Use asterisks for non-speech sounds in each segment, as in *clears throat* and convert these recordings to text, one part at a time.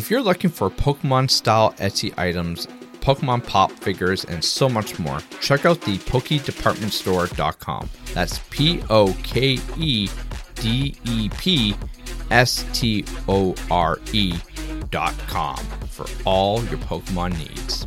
If you're looking for Pokemon style Etsy items, Pokemon pop figures, and so much more, check out the PokeDepartmentStore.com. That's P O K E D E P S T O R E.com for all your Pokemon needs.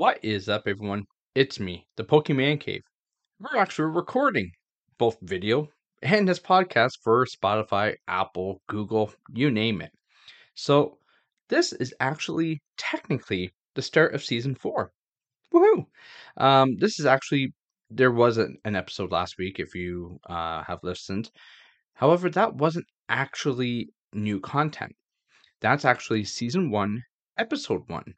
What is up, everyone? It's me, the Pokemon Cave. We're actually recording both video and this podcast for Spotify, Apple, Google, you name it. So, this is actually technically the start of season four. Woohoo! Um, this is actually, there was an, an episode last week if you uh, have listened. However, that wasn't actually new content. That's actually season one, episode one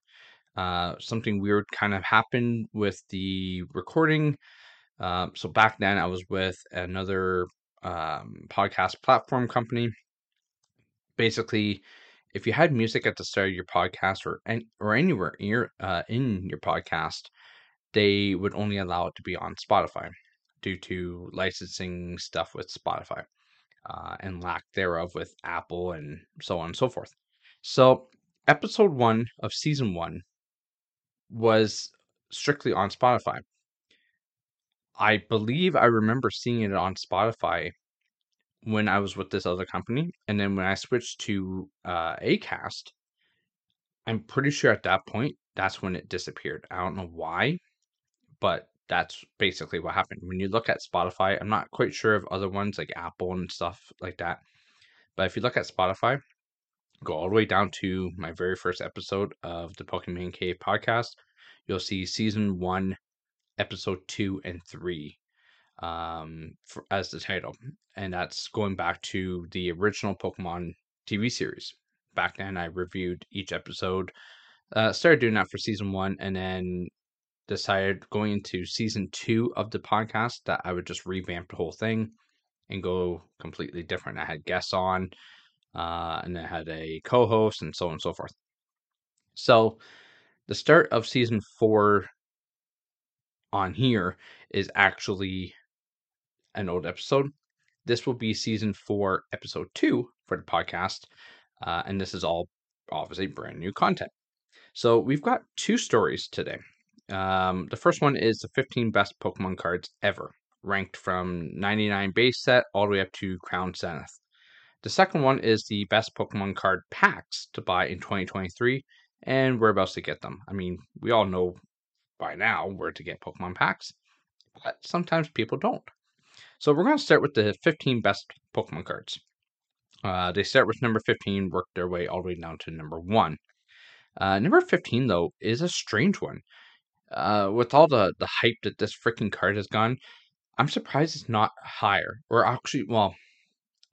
uh, something weird kind of happened with the recording. Uh, so back then, I was with another um, podcast platform company. Basically, if you had music at the start of your podcast or or anywhere in your, uh, in your podcast, they would only allow it to be on Spotify due to licensing stuff with Spotify uh, and lack thereof with Apple and so on and so forth. So, episode one of season one was strictly on Spotify. I believe I remember seeing it on Spotify when I was with this other company, and then when I switched to uh, Acast, I'm pretty sure at that point that's when it disappeared. I don't know why, but that's basically what happened. When you look at Spotify, I'm not quite sure of other ones like Apple and stuff like that, but if you look at Spotify, go all the way down to my very first episode of the Pokemon Cave podcast, you'll see season one, episode two and three um, for, as the title. And that's going back to the original Pokemon TV series. Back then, I reviewed each episode. Uh, started doing that for season one, and then decided going into season two of the podcast that I would just revamp the whole thing and go completely different. I had guests on, uh, and I had a co-host, and so on and so forth. So, the start of season four on here is actually an old episode. This will be season four, episode two for the podcast, uh, and this is all obviously brand new content. So we've got two stories today. Um, the first one is the 15 best Pokemon cards ever, ranked from 99 base set all the way up to Crown Zenith. The second one is the best Pokemon card packs to buy in 2023 and whereabouts to get them. I mean, we all know by now where to get Pokemon packs, but sometimes people don't. So we're going to start with the 15 best Pokemon cards. Uh, they start with number 15, work their way all the way down to number 1. Uh, number 15, though, is a strange one. Uh, with all the, the hype that this freaking card has gone, I'm surprised it's not higher. Or actually, well,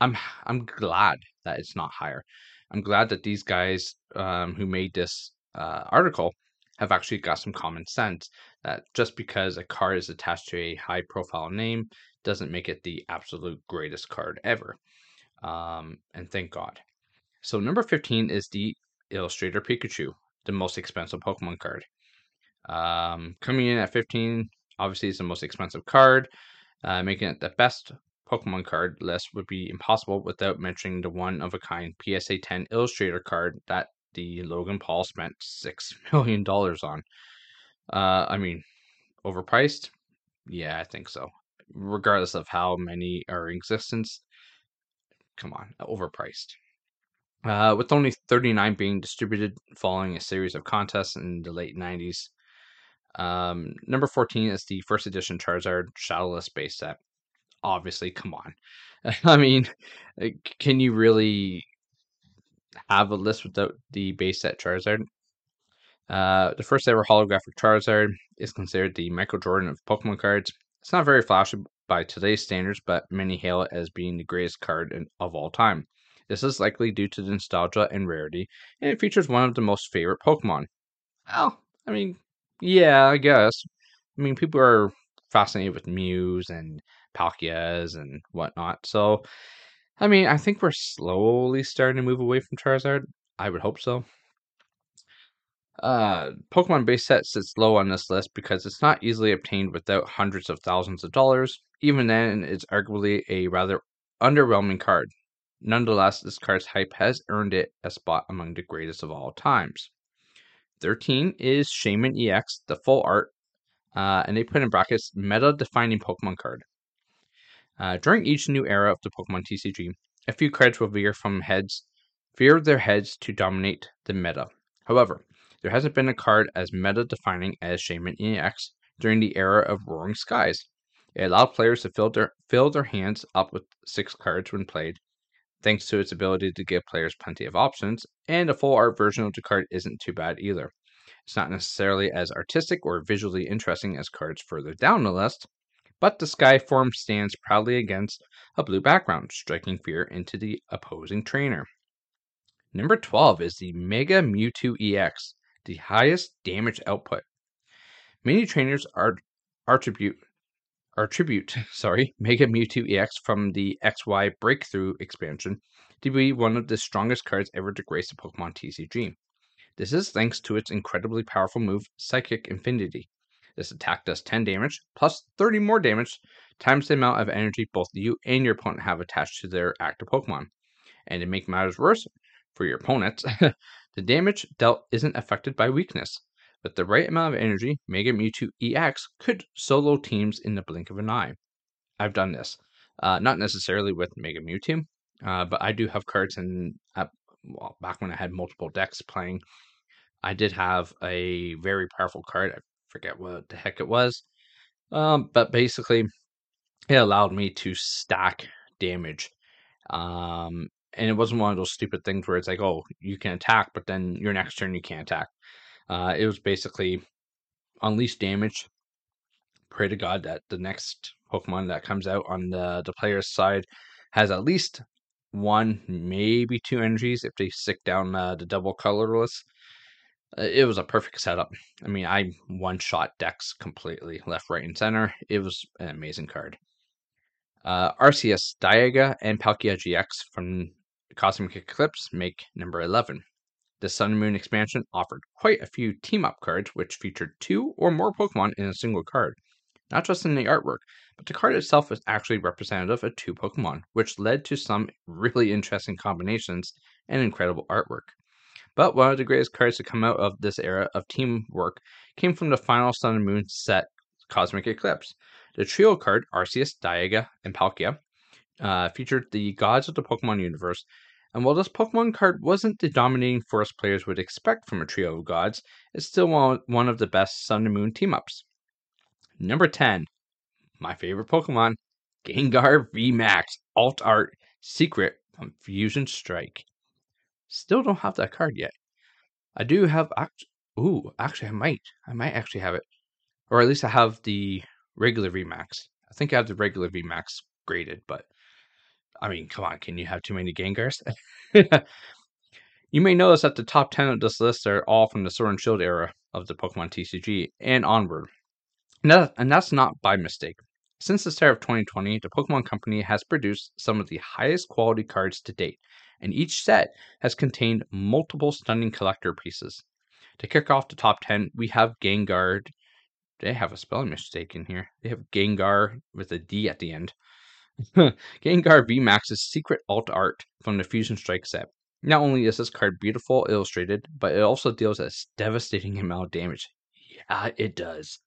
I'm I'm glad that it's not higher. I'm glad that these guys um, who made this uh, article have actually got some common sense that just because a card is attached to a high profile name doesn't make it the absolute greatest card ever. Um, and thank God. So, number 15 is the Illustrator Pikachu, the most expensive Pokemon card. Um, coming in at 15, obviously, is the most expensive card, uh, making it the best Pokemon card list would be impossible without mentioning the one of a kind PSA 10 Illustrator card that the Logan Paul spent $6 *laughs* million on. Uh, I mean, overpriced? Yeah, I think so. Regardless of how many are in existence, come on, overpriced. Uh, with only 39 being distributed following a series of contests in the late 90s. Um, number 14 is the first edition Charizard Shadowless base set obviously, come on. *laughs* I mean, can you really have a list without the base set Charizard? Uh, the first ever holographic Charizard is considered the Michael Jordan of Pokemon cards. It's not very flashy, by today's standards, but many hail it as being the greatest card in, of all time. This is likely due to the nostalgia and rarity, and it features one of the most favorite Pokemon. Well, I mean, yeah, I guess. I mean, people are fascinated with Mews and Palkias and whatnot. So, I mean, I think we're slowly starting to move away from Charizard. I would hope so. Uh, Pokemon base set sits low on this list because it's not easily obtained without hundreds of thousands of dollars. Even then, it's arguably a rather underwhelming card. Nonetheless, this card's hype has earned it a spot among the greatest of all times. 13 is Shaymin EX, the full art, uh, and they put in brackets meta defining Pokemon card. Uh, during each new era of the Pokemon TCG, a few cards will veer from heads, veer their heads to dominate the meta. However, there hasn't been a card as meta defining as Shaymin EX during the era of Roaring Skies. It allowed players to fill their, fill their hands up with six cards when played, thanks to its ability to give players plenty of options, and a full art version of the card isn't too bad either. It's not necessarily as artistic or visually interesting as cards further down the list, but the sky form stands proudly against a blue background, striking fear into the opposing trainer. Number 12 is the Mega Mewtwo EX, the highest damage output. Many trainers are attribute attribute *laughs* sorry Mega Mewtwo EX from the XY Breakthrough expansion to be one of the strongest cards ever to grace the Pokemon TCG. This is thanks to its incredibly powerful move Psychic Infinity. This attack does 10 damage plus 30 more damage times the amount of energy both you and your opponent have attached to their active Pokemon. And to make matters worse for your opponents, *laughs* the damage dealt isn't affected by weakness. With the right amount of energy, Mega Mewtwo EX could solo teams in the blink of an eye. I've done this. Uh, not necessarily with Mega Mewtwo, uh, but I do have cards in, uh, well, back when I had multiple decks playing, I did have a very powerful card. I forget what the heck it was. Um, but basically, it allowed me to stack damage. Um, and it wasn't one of those stupid things where it's like, oh, you can attack, but then your next turn you can't attack. Uh, it was basically unleash damage. Pray to God that the next Pokemon that comes out on the, the player's side has at least one, maybe two energies if they stick down uh, the double colorless. Uh, it was a perfect setup. I mean, I one shot decks completely, left, right, and center. It was an amazing card. Uh, Arceus, Dialga, and Palkia GX from Cosmic Eclipse make number 11. The Sun Moon expansion offered quite a few team up cards, which featured two or more Pokemon in a single card. Not just in the artwork, but the card itself is actually representative of two Pokemon, which led to some really interesting combinations and incredible artwork. But one of the greatest cards to come out of this era of teamwork came from the final Sun and Moon set Cosmic Eclipse. The trio card, Arceus, Dialga, and Palkia, uh, featured the gods of the Pokemon universe and while this Pokemon card wasn't the dominating force players would expect from a trio of gods, it's still one of the best Sun and Moon team ups. Number 10, my favorite Pokemon, Gengar VMAX Alt Art Secret from Fusion Strike. Still don't have that card yet. I do have. Act- Ooh, actually, I might. I might actually have it. Or at least I have the regular VMAX. I think I have the regular VMAX graded, but I mean, come on, can you have too many Gengars? *laughs* you may notice that the top 10 of this list are all from the Sword and Shield era of the Pokemon TCG and onward. And, and that's not by mistake. Since the start of 2020, the Pokemon Company has produced some of the highest quality cards to date, and each set has contained multiple stunning collector pieces. To kick off the top 10, we have Gengar. They have a spelling mistake in here. They have Gengar with a D at the end. *laughs* Gengar VMAX's secret alt art from the Fusion Strike set. Not only is this card beautiful illustrated, but it also deals a devastating amount of damage. Yeah, it does.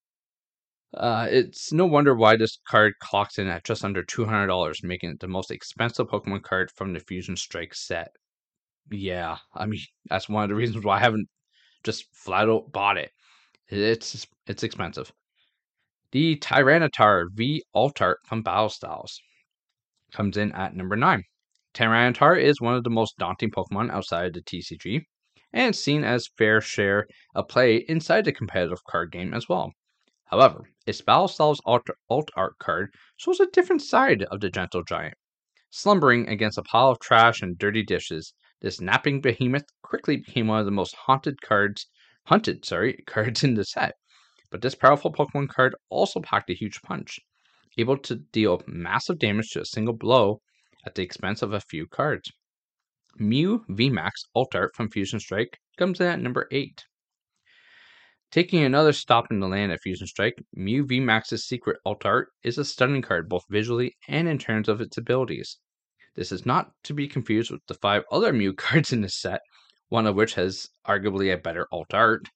Uh, it's no wonder why this card clocks in at just under $200, making it the most expensive Pokemon card from the Fusion Strike set. Yeah, I mean, *laughs* that's one of the reasons why I haven't just flat out bought it. It's it's expensive. The Tyranitar V Alt Art from Battle Styles comes in at number 9. Tyranitar is one of the most daunting Pokemon outside of the TCG, and seen as fair share of play inside the competitive card game as well. However, its alt, alt art card shows a different side of the gentle giant. Slumbering against a pile of trash and dirty dishes, this napping behemoth quickly became one of the most haunted cards, hunted, sorry, *laughs* cards in the set. But this powerful Pokemon card also packed a huge punch, able to deal massive damage to a single blow at the expense of a few cards. Mew VMAX Alt Art from Fusion Strike comes in at number 8. Taking another stop in the land of Fusion Strike, Mew VMAX's Secret Alt Art is a stunning card both visually and in terms of its abilities. This is not to be confused with the five other Mew *laughs* cards in this set, one of which has arguably a better alt art.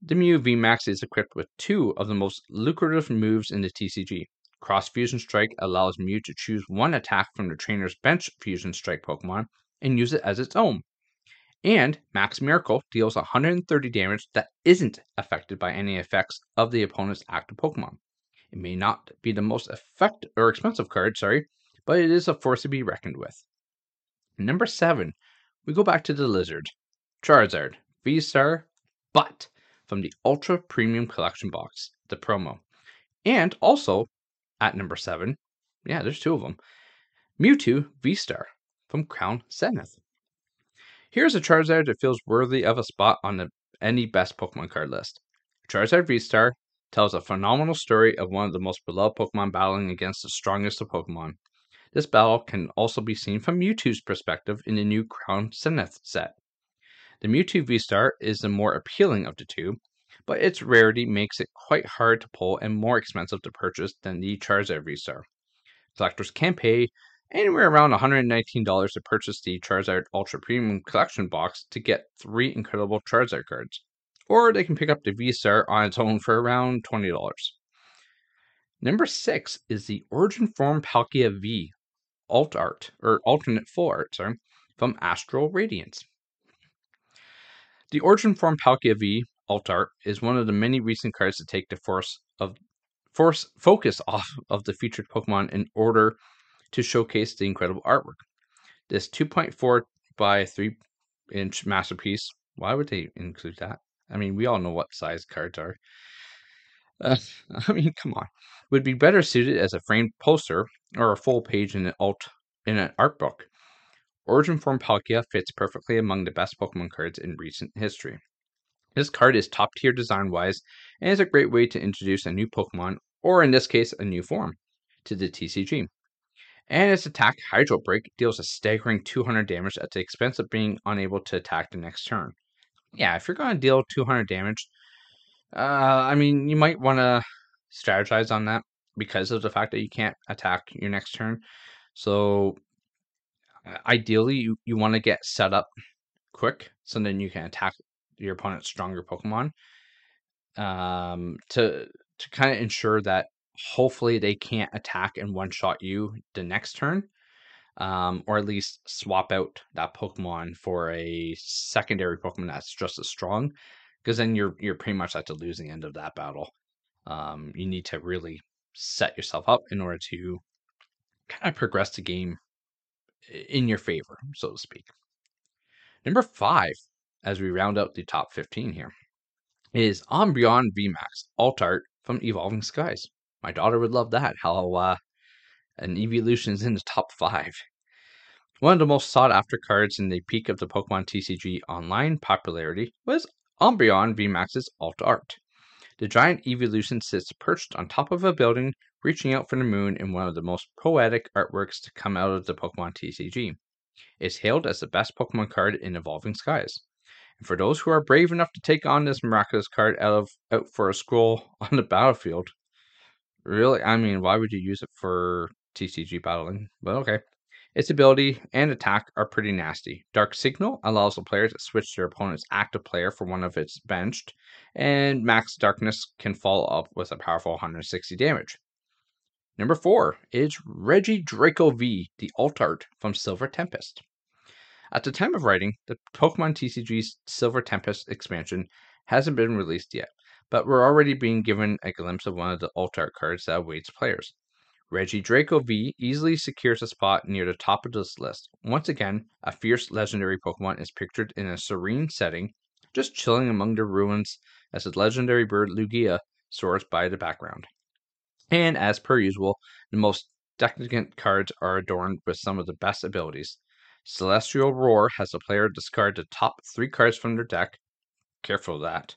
The Mew VMAX is equipped with two of the most lucrative moves in the TCG. Cross Fusion Strike allows Mew to choose one attack from the trainer's bench Fusion Strike Pokemon and use it as its own. And Max Miracle deals 130 damage that isn't affected by any effects of the opponent's active Pokemon. It may not be the most effective or expensive card, sorry, but it is a force to be reckoned with. Number seven, we go back to the lizard, Charizard, V Star, but from the Ultra Premium Collection box, the promo. And also at number seven, yeah, there's two of them, Mewtwo V Star from Crown Zenith. Here's a Charizard that feels worthy of a spot on the, any best Pokemon card list. Charizard V Star tells a phenomenal story of one of the most beloved Pokemon battling against the strongest of Pokemon. This battle can also be seen from Mewtwo's perspective in the new Crown Zenith set. The Mewtwo V-Star is the more appealing of the two, but its rarity makes it quite hard to pull and more expensive to purchase than the Charizard V-Star. Collectors can pay anywhere around $119 to purchase the Charizard Ultra Premium Collection box to get three incredible Charizard cards, or they can pick up the V-Star on its own for around $20. Number six is the Origin Form Palkia V alt art or alternate full art, sorry, from Astral Radiance. The Origin Form Palkia V alt art is one of the many recent cards to take the force of force focus *laughs* off of the featured Pokemon in order to showcase the incredible artwork. This 2.4 by 3 inch masterpiece. Why would they include that? I mean, we all know what size cards are. Uh, *laughs* I mean, come on. Would be better suited as a framed poster or a full page in an alt in an art book. Origin Form Palkia fits perfectly among the best Pokemon cards in recent history. This card is top tier design wise and is a great way to introduce a new Pokemon, or in this case, a new form, to the TCG. And its attack Hydro Break deals a staggering 200 damage at the expense of being unable to attack the next turn. Yeah, if you're going to deal 200 damage, uh, I mean, you might want to strategize on that because of the fact that you can't attack your next turn. So ideally you, you want to get set up quick so then you can attack your opponent's stronger Pokemon. Um to to kind of ensure that hopefully they can't attack and one shot you the next turn. Um, or at least swap out that Pokemon for a secondary Pokemon that's just as strong. Because then you're you're pretty much at the losing end of that battle. Um, you need to really set yourself up in order to kind of progress the game in your favor, so to speak. Number five, as we round out the top 15 here, is Umbreon VMAX Alt Art from Evolving Skies. My daughter would love that. How uh, an evolution is in the top five. One of the most sought after cards in the peak of the Pokemon TCG online popularity was Umbreon VMAX's Alt Art. The giant evolution sits perched on top of a building, reaching out for the moon in one of the most poetic artworks to come out of the Pokemon TCG. It's hailed as the best Pokemon card in Evolving Skies. And for those who are brave enough to take on this miraculous card out of out for a scroll *laughs* on the battlefield, really, I mean, why would you use it for TCG battling? But okay. Its ability and attack are pretty nasty. Dark Signal allows the player to switch their opponent's active player for one of its benched, and Max Darkness can follow up with a powerful 160 damage. Number 4 is Regidrago V, the alt art from Silver Tempest. At the time of writing, the Pokemon TCG's Silver Tempest expansion hasn't been released yet, but we're already being given a glimpse of one of the alt art cards that awaits players. Regidrago V easily secures a spot near the top of this list. Once again, a fierce legendary Pokemon is pictured in a serene setting, just chilling among the ruins as the legendary bird Lugia soars by the background. And as per usual, the most decadent cards are adorned with some of the best abilities. Celestial Roar has the player discard the top three cards from their deck. Careful of that.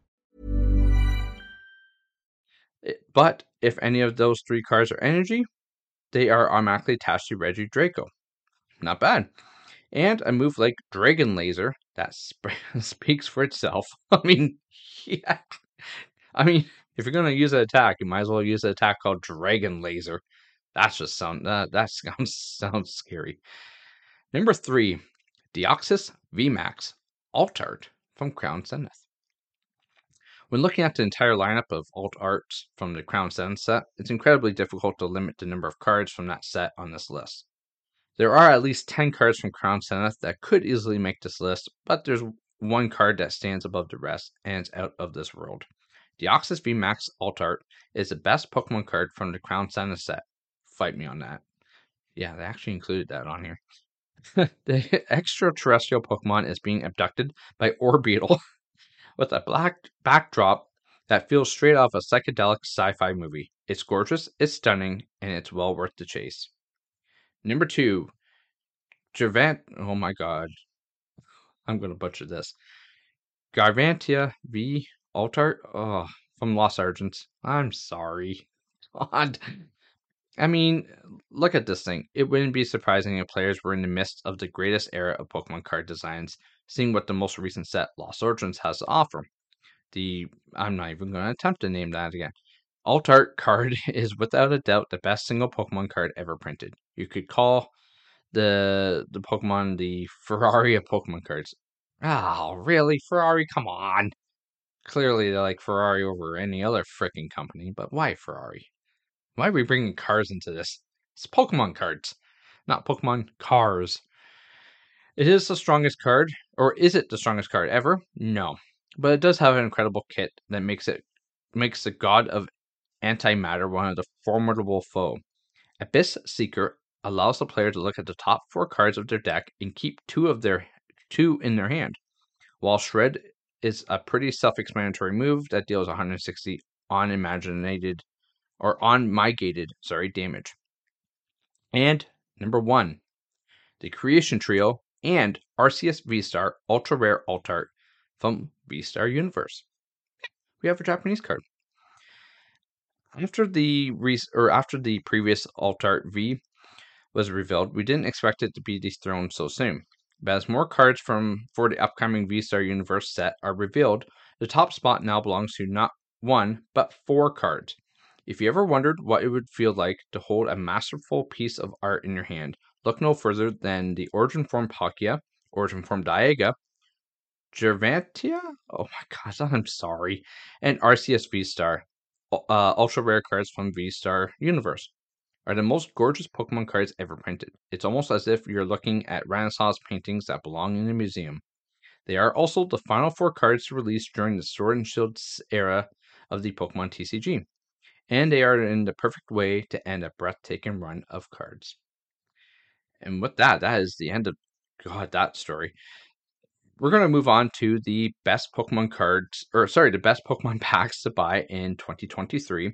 But if any of those three cards are energy, they are automatically attached to Regidrago. Not bad. And a move like Dragon Laser that sp- *laughs* speaks for itself. *laughs* I mean, yeah. I mean, if you're gonna use an attack, you might as well use an attack called Dragon Laser. That's just sound uh, *laughs* that sounds scary. Number three, Deoxys VMAX Alt Art from Crown Zenith. When looking at the entire lineup of alt arts from the Crown Zenith set, it's incredibly difficult to limit the number of cards from that set on this list. There are at least 10 cards from Crown Zenith that could easily make this list, but there's one card that stands above the rest and it's out of this world. Deoxys VMAX Alt Art is the best Pokemon card from the Crown Zenith set. Fight me on that. Yeah, they actually included that on here. *laughs* the extraterrestrial Pokemon is being abducted by Orbeetle *laughs* with a black backdrop that feels straight off a psychedelic sci fi movie. It's gorgeous, it's stunning, and it's well worth the chase. Number two, Javant. Oh my god. I'm going to butcher this. Garvantia v. Altart. Oh, from Lost Argents. I'm sorry. *laughs* God. I mean, look at this thing. It wouldn't be surprising if players were in the midst of the greatest era of Pokemon card designs, seeing what the most recent set, Lost Origins, has to offer. The I'm not even going to attempt to name that again. Alt Art card *laughs* is without a doubt the best single Pokemon card ever printed. You could call the the Pokemon the *laughs* Ferrari of Pokemon cards. Oh, really? Ferrari? Come on. Clearly, they like Ferrari over any other freaking company, but why Ferrari? Why are we bringing cars into this? It's Pokemon cards, not Pokemon cars. It is the strongest card, or is it the strongest card ever? No, but it does have an incredible kit that makes it makes the god of antimatter one of the formidable foe. Abyss Seeker allows the player to look at the top four cards of their deck and keep two of their two in their hand. While Shred is a pretty self-explanatory move that deals 160 on imaginated or on sorry, damage. And number one, the Creation Trio and Arceus V-Star Ultra Rare Alt Art from V-Star Universe. We have a Japanese card. After the re- or after the previous Alt Art V was revealed, we didn't expect it to be dethroned so soon. But as more cards from for the upcoming V-Star Universe set are revealed, the top spot now belongs to not one, but four cards. If you ever wondered what it would feel like to hold a masterful piece of art in your hand, look no further than the Origin Form Palkia, Origin Form Dialga, Gervantia? Oh my god, *laughs* I'm sorry. And Arceus V-Star, uh, ultra rare cards from V-Star Universe are the most gorgeous Pokemon cards ever printed. It's almost as if you're looking at Renaissance paintings that belong in a museum. They are also the final four cards released during the Sword and Shield era of the Pokemon TCG, and they are in the perfect way to end a breathtaking run of cards. And with that, that is the end of God that story. We're going to move on to the best Pokemon cards, or sorry, the best Pokemon *laughs* packs to buy in 2023,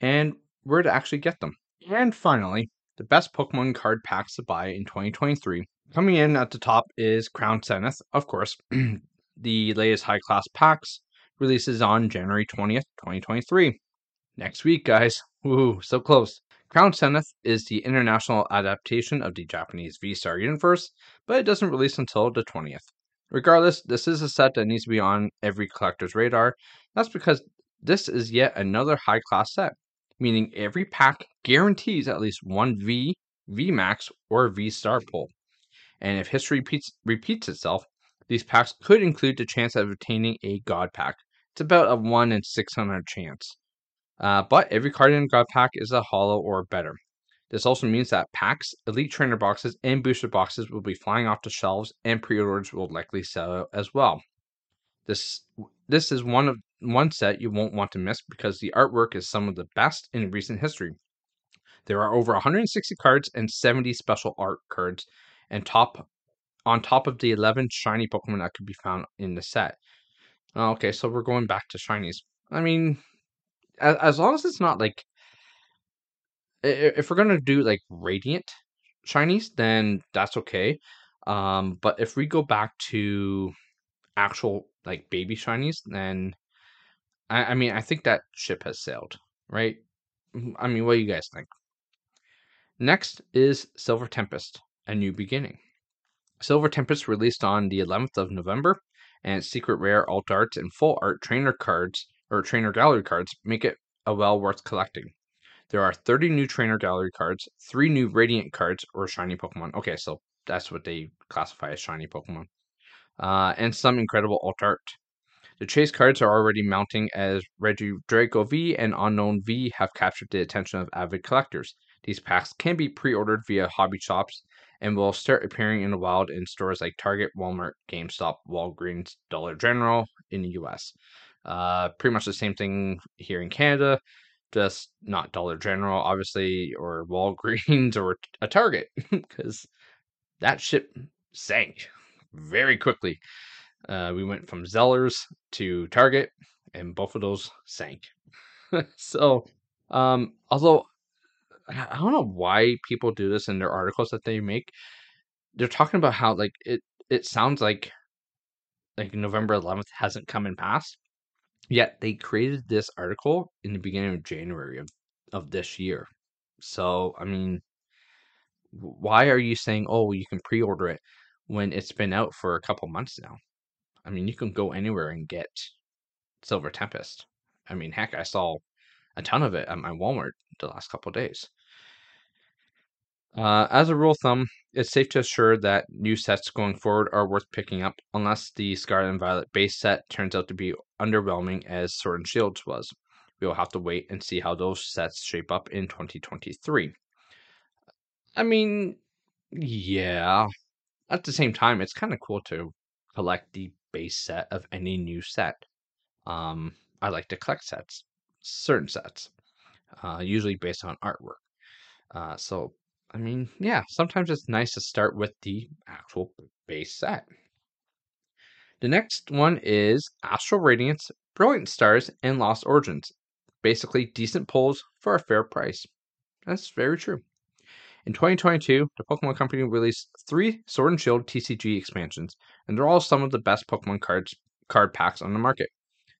and where to actually get them. And finally, the best Pokemon card packs to buy in 2023. Coming in at the top is Crown Zenith, of course, *clears throat* the latest high class packs releases on January 20th, 2023. Next week, guys. Woo, so close. Crown Zenith is the international adaptation of the Japanese V Star universe, but it doesn't release until the 20th. Regardless, this is a set that needs to be on every collector's radar. That's because this is yet another high class set, meaning every pack guarantees at least one V, V Max, or V Star pull. And if history repeats, repeats itself, these packs could include the chance of obtaining a God pack. It's about a 1 in 600 chance. Uh, but every card in a God pack is a hollow or better. This also means that packs, elite trainer boxes, and booster boxes will be flying off the shelves, and pre-orders will likely sell out as well. This this is one of one set you won't want to miss because the artwork is some of the best in recent history. There are over 160 cards and 70 special art cards, and top on top of the 11 shiny Pokemon that could be found in the set. Okay, so we're going back to shinies. I mean, as, as long as it's not like if we're gonna do like radiant shinies, then that's okay. Um, but if we go back to actual like baby shinies, then I, I mean I think that ship has sailed, right? I mean, what do you guys think? Next is Silver Tempest, a new beginning. Silver Tempest released on the 11th of November, and secret rare alt arts and full art trainer cards or trainer gallery cards make it a well worth collecting. There are 30 new trainer gallery cards, 3 new radiant cards or shiny Pokemon. Okay, so that's what they classify as shiny Pokemon. Uh, and some incredible alt art. The chase cards are already mounting as Regidrago V and Unown V have captured the attention of avid collectors. These packs can be pre ordered via hobby shops and will start appearing in the wild in stores like Target, Walmart, GameStop, Walgreens, Dollar General in the US. Uh, pretty much the same thing here in Canada just not Dollar General, obviously, or Walgreens or a Target, *laughs* because that ship sank very quickly. Uh, we went from Zellers to Target, and both of those sank. *laughs* so, um, although I don't know why people do this in their articles that they make, they're talking about how like it it sounds like like November 11th hasn't come and passed, Yet they created this article in the beginning of January of, of this year. So, I mean, why are you saying, oh, you can pre order it when it's been out for a couple months now? I mean, you can go anywhere and get Silver Tempest. I mean, heck, I saw a ton of it at my Walmart the last couple days. Uh, as a rule of thumb, it's safe to assure that new sets going forward are worth picking up, unless the Scarlet and Violet base set turns out to be underwhelming as Sword and Shields was. We will have to wait and see how those sets shape up in 2023. I mean, yeah. At the same time, it's kind of cool to collect the base set of any new set. Um, I like to collect sets, certain sets, uh, usually based on artwork. Uh, so I mean, yeah, sometimes it's nice to start with the actual base set. The next one is Astral Radiance, Brilliant Stars, and Lost Origins. Basically, decent pulls for a fair price. That's very true. In 2022, the Pokemon Company released three Sword and Shield TCG expansions, and they're all some of the best Pokemon cards card packs on the market.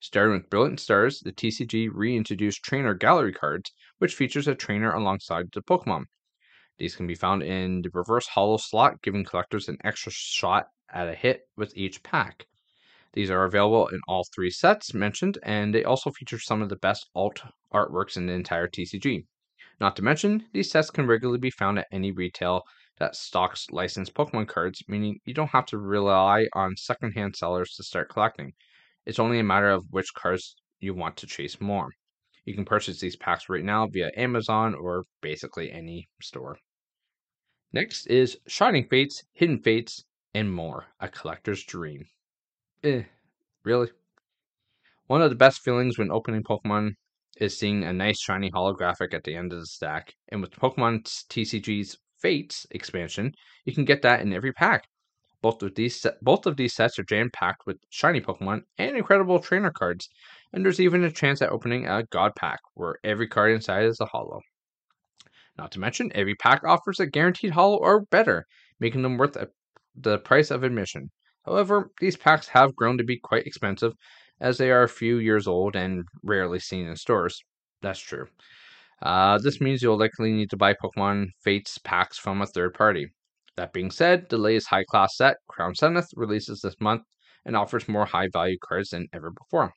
Starting with Brilliant Stars, the TCG reintroduced Trainer Gallery cards, which features a trainer alongside the Pokemon. These can be found in the reverse hollow slot, giving collectors an extra shot at a hit with each pack. These are available in all three sets mentioned, and they also feature some of the best alt artworks in the entire TCG. Not to mention, these sets can regularly be found at any retail that stocks licensed Pokemon cards, meaning you don't have to rely on secondhand sellers to start collecting. It's only a matter of which cards you want to chase more. You can purchase these packs right now via Amazon or basically any store. Next is Shining Fates, Hidden Fates, and more. A collector's dream. Eh, really? One of the best feelings when opening Pokemon is seeing a nice shiny holographic at the end of the stack. And with Pokemon TCG's Fates expansion, you can get that in every pack. Both of these se- both of these sets are jam packed with shiny Pokemon and incredible trainer cards, and there's even a chance at opening a God pack where every card inside is a hollow. Not to mention, every pack offers a guaranteed hollow or better, making them worth a, the price of admission. However, these packs have grown to be quite expensive, as they are a few years old and rarely seen in stores. That's true. Uh, this means you'll likely need to buy Pokemon Fates packs from a third party. That being said, the latest high class set, Crown Zenith, releases this month and offers more high value cards than ever before.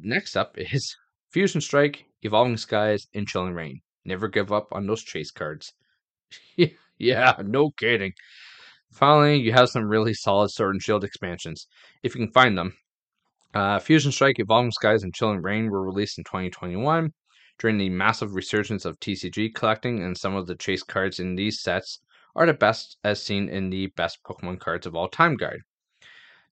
Next up is Fusion Strike, Evolving Skies, and Chilling Reign. Never give up on those chase cards. *laughs* yeah, no kidding. Finally, you have some really solid Sword and Shield expansions, if you can find them. Uh, Fusion Strike, Evolving Skies, and Chilling Reign were released in 2021 during the massive resurgence of TCG collecting, and some of the chase cards in these sets are the best as seen in the Best Pokemon Cards of All Time guide.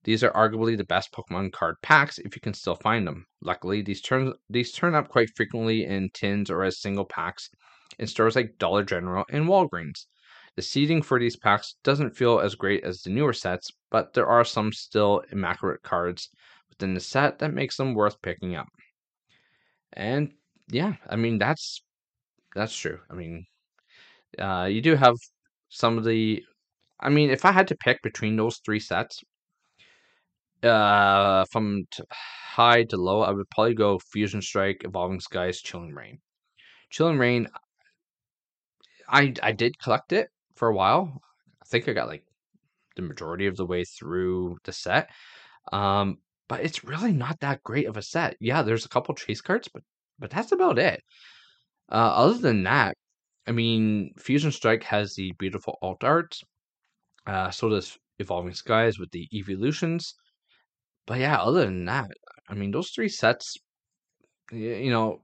These are arguably the best Pokemon card packs if you can still find them. Luckily, these turn these turn up quite frequently in tins or as single packs in stores like Dollar General and Walgreens. The seeding for these packs doesn't feel as great as the newer sets, but there are some still immaculate cards within the set that makes them worth picking up. And yeah, I mean that's that's true. I mean, uh, you do have some of the. I mean, if I had to pick between those three sets, uh, from t- high to low, I would probably go Fusion Strike, Evolving Skies, Chilling Reign. Chilling Reign, I I did collect it for a while. I think I got like the majority of the way through the set. Um, but it's really not that great of a set. Yeah, there's a couple chase cards, but but that's about it. Uh, other than that, I mean, Fusion Strike has the beautiful alt art. Uh, so does Evolving Skies with the evolutions. But yeah, other than that, I mean, those three sets, you know,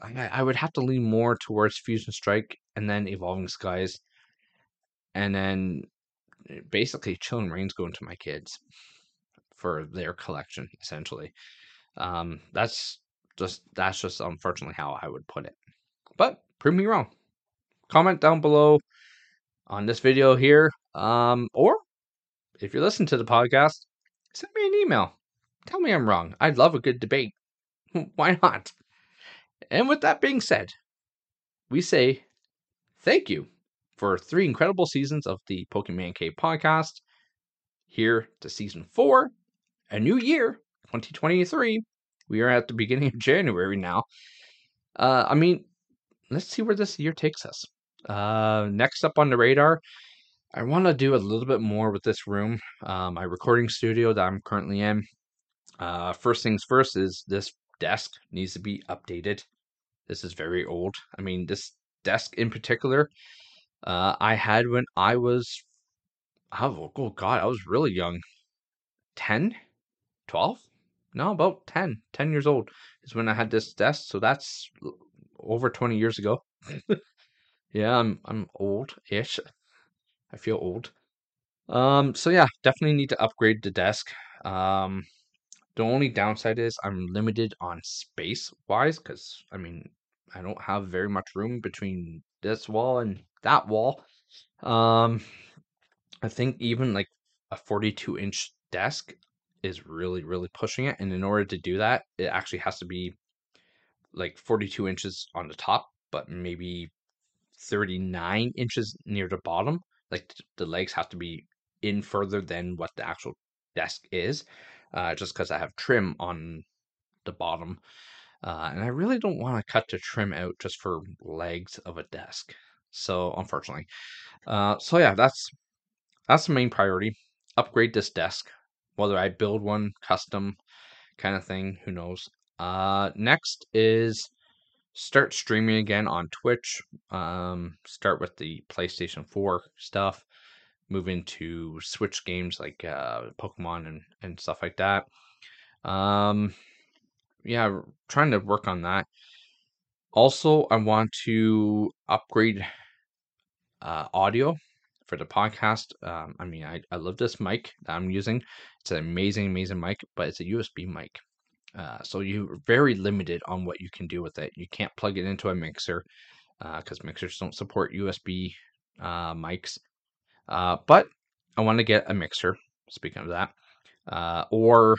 I, I would have to lean more towards Fusion Strike and then Evolving Skies, and then eh, basically Chilling Reign's going to my kids for their collection, essentially. Um, that's just that's just unfortunately how I would put it. But prove me wrong. Comment down below on this video here, um, or if you're listening to the podcast, send me an email. Tell me I'm wrong. I'd love a good debate. *laughs* Why not? And with that being said, we say thank you for three incredible seasons of the Pokemon Cave podcast. Here to season four, a new year, 2023. We are at the beginning of *laughs* January now. Uh, I mean, let's see where this year takes us. Uh, next up on the radar, I want to do a little bit more with this room, uh, my recording studio that I'm currently in. Uh, first things first is this desk needs to be updated. This is very old. I mean, this desk in particular, uh, I had when I was, oh, oh God, I was really young. 10? 12? No, about 10. 10 years old is when I had this desk. So that's over 20 years ago. *laughs* yeah, I'm I'm old-ish. I feel old. Um, so yeah, definitely need to upgrade the desk. Um, the only downside is I'm limited on space wise because I mean I don't have very much room between this wall and that wall. Um, I think even like a 42 inch desk is really really pushing it, and in order to do that, it actually has to be like 42 inches on the top, but maybe 39 inches near the bottom. Like the legs have to be in further than what the actual desk is uh, just because I have trim on the bottom. Uh, and I really don't want to cut the trim out just for legs of a desk. So unfortunately, uh, so yeah, that's that's the main priority. Upgrade this desk, whether I build one custom kind of thing, who knows. Uh, next is start streaming again on Twitch. Um, start with the PlayStation 4 stuff move into Switch games like uh, Pokemon and, and stuff like that. Um, yeah, trying to work on that. Also, I want to upgrade uh, audio for the podcast. Um, I mean, I, I love this mic that I'm using. It's an amazing, amazing mic, but it's a USB mic. Uh, so you're very limited on what you can do with it. You can't plug it into a mixer because uh, mixers don't support USB uh, mics. Uh, but I want to get a mixer, speaking of that, uh, or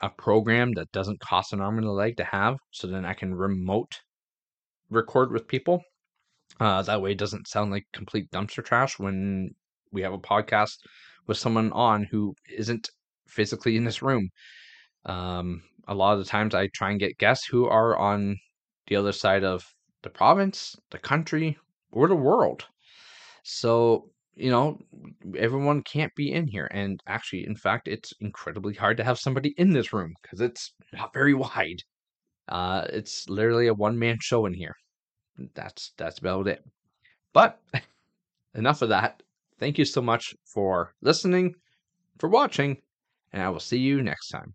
a program that doesn't cost an arm and a leg to have, so then I can remote record with people. That way, it doesn't sound like complete dumpster trash when we have a podcast with someone on who isn't physically in this room. Um, a lot of the times I try and get guests who are on the other side of the province, the country, or the world. So, you know, everyone can't be in here. And actually, in fact, it's incredibly hard to have somebody in this room because it's not very wide. Uh, it's literally a one man show in here. That's that's about it. But *laughs* enough of that. Thank you so much for listening, for watching, and I will see you next time.